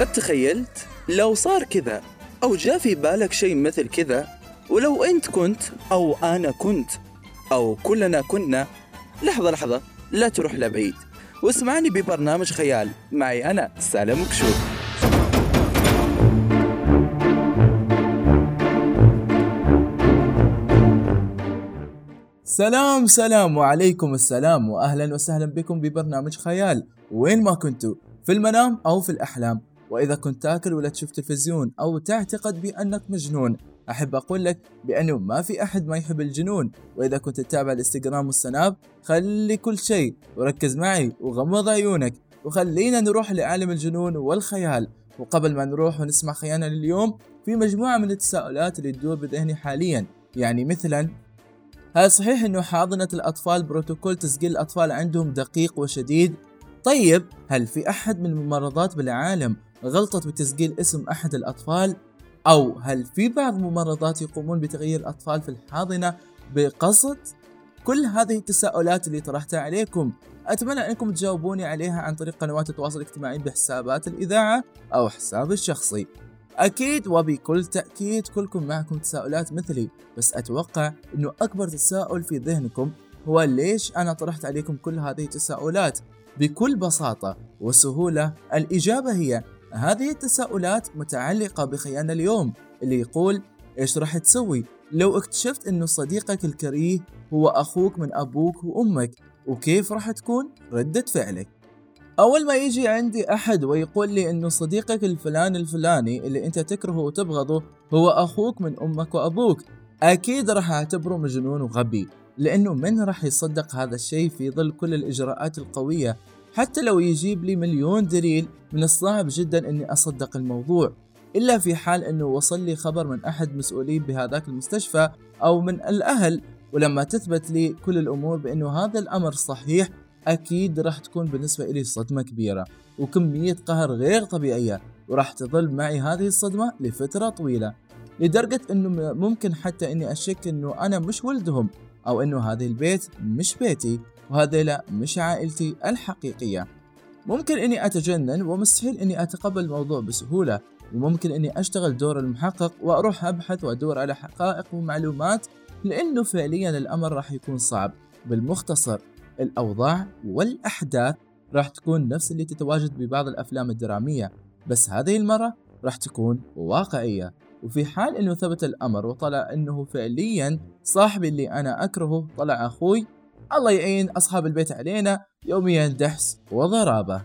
قد تخيلت لو صار كذا أو جاء في بالك شيء مثل كذا ولو أنت كنت أو أنا كنت أو كلنا كنا لحظة لحظة لا تروح لبعيد. واسمعني ببرنامج خيال. معي أنا سالم كشوف سلام سلام وعليكم السلام واهلا وسهلا بكم ببرنامج خيال. وين ما كنتوا في المنام أو في الأحلام. وإذا كنت تاكل ولا تشوف تلفزيون أو تعتقد بأنك مجنون أحب أقول لك بأنه ما في أحد ما يحب الجنون. وإذا كنت تتابع الإنستغرام والسناب خلي كل شيء وركز معي وغمض عيونك. وخلينا نروح لعالم الجنون والخيال. وقبل ما نروح ونسمع خيالنا لليوم في مجموعة من التساؤلات اللي تدور بذهني حاليا. يعني مثلا هل صحيح إنه حاضنة الأطفال بروتوكول تسجيل الأطفال عندهم دقيق وشديد؟ طيب هل في أحد من الممرضات بالعالم غلطت بتسجيل اسم أحد الأطفال؟ أو هل في بعض الممرضات يقومون بتغيير الأطفال في الحاضنة بقصد؟ كل هذه التساؤلات اللي طرحتها عليكم أتمنى أنكم تجاوبوني عليها عن طريق قنوات التواصل الاجتماعي بحسابات الإذاعة أو حسابي الشخصي أكيد وبكل تأكيد كلكم معكم تساؤلات مثلي بس أتوقع أنه أكبر تساؤل في ذهنكم هو ليش أنا طرحت عليكم كل هذه التساؤلات بكل بساطة وسهولة الإجابة هي هذه التساؤلات متعلقة بخيالنا اليوم اللي يقول إيش راح تسوي؟ لو اكتشفت أنه صديقك الكريه هو أخوك من أبوك وأمك وكيف راح تكون؟ ردة فعلك. أول ما يجي عندي أحد ويقول لي إنه صديقك الفلان الفلاني اللي أنت تكرهه وتبغضه هو أخوك من أمك وأبوك أكيد راح أعتبره مجنون وغبي لأنه من راح يصدق هذا الشيء في ظل كل الإجراءات القوية حتى لو يجيب لي مليون دليل من الصعب جدا إني أصدق الموضوع إلا في حال إنه وصل لي خبر من أحد مسؤولين بهذاك المستشفى أو من الأهل. ولما تثبت لي كل الأمور بإنه هذا الأمر صحيح أكيد راح تكون بالنسبة إلي صدمة كبيرة وكمية قهر غير طبيعية وراح تظل معي هذه الصدمة لفترة طويلة. لدرجة أنه ممكن حتى أني أشك أنه أنا مش ولدهم أو أنه هذا البيت مش بيتي. وهذا لا مش عائلتي الحقيقية. ممكن أني أتجنن ومستحيل أني أتقبل الموضوع بسهولة وممكن أني أشتغل دور المحقق وأروح أبحث وأدور على حقائق ومعلومات لأنه فعليا الأمر راح يكون صعب. بالمختصر الأوضاع والأحداث راح تكون نفس اللي تتواجد ببعض الأفلام الدرامية بس هذه المرة راح تكون واقعية. وفي حال إنه ثبت الأمر وطلع إنه فعليا صاحبي اللي أنا أكرهه طلع أخوي الله يعين أصحاب البيت علينا يوميا دحس وضرابة.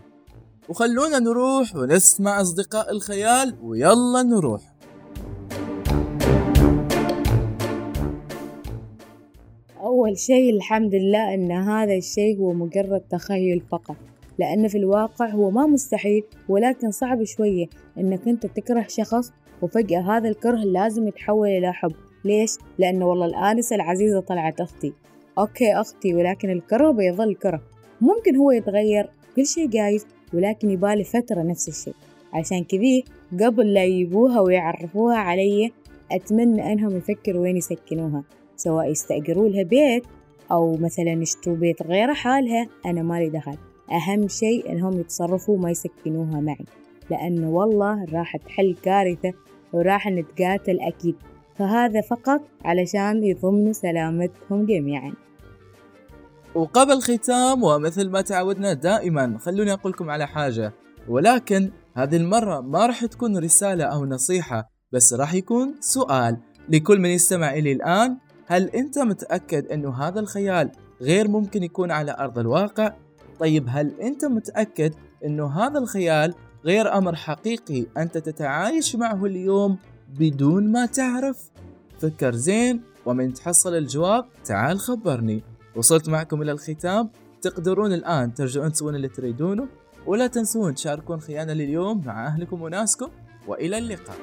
وخلونا نروح ونسمع أصدقاء الخيال ويلا نروح. أول شيء الحمد لله أن هذا الشيء هو مجرد تخيل فقط لأن في الواقع هو ما مستحيل ولكن صعب شوية إنك أنت تكره شخص وفجأة هذا الكره لازم يتحول إلى حب. ليش؟ لأنه والله الآنسة العزيزة طلعت أختي. أوكي أختي ولكن الكرة بيظل كرة. ممكن هو يتغير كل شيء جايز ولكن يبالي فترة نفس الشيء. عشان كذي قبل لا يجيبوها ويعرفوها علي أتمنى أنهم يفكروا وين يسكنوها. سواء يستأجروا لها بيت أو مثلا يشتروا بيت غير حالها أنا مالي دخل. أهم شيء إنهم يتصرفوا ما يسكنوها معي. لأنه والله راح تحل كارثة وراح نتقاتل أكيد. فهذا فقط علشان يضمنوا سلامتهم جميعا وقبل ختام ومثل ما تعودنا دائما خلوني أقول لكم على حاجة ولكن هذه المرة ما راح تكون رسالة أو نصيحة بس راح يكون سؤال لكل من يستمع إلي الآن هل أنت متأكد أنه هذا الخيال غير ممكن يكون على أرض الواقع؟ طيب هل أنت متأكد أنه هذا الخيال غير أمر حقيقي أنت تتعايش معه اليوم بدون ما تعرف؟ فكر زين ومن تحصل الجواب تعال خبرني. وصلت معكم إلى الختام. تقدرون الآن ترجعون تسوون اللي تريدونه ولا تنسون تشاركون خيانة لليوم مع أهلكم وناسكم. وإلى اللقاء.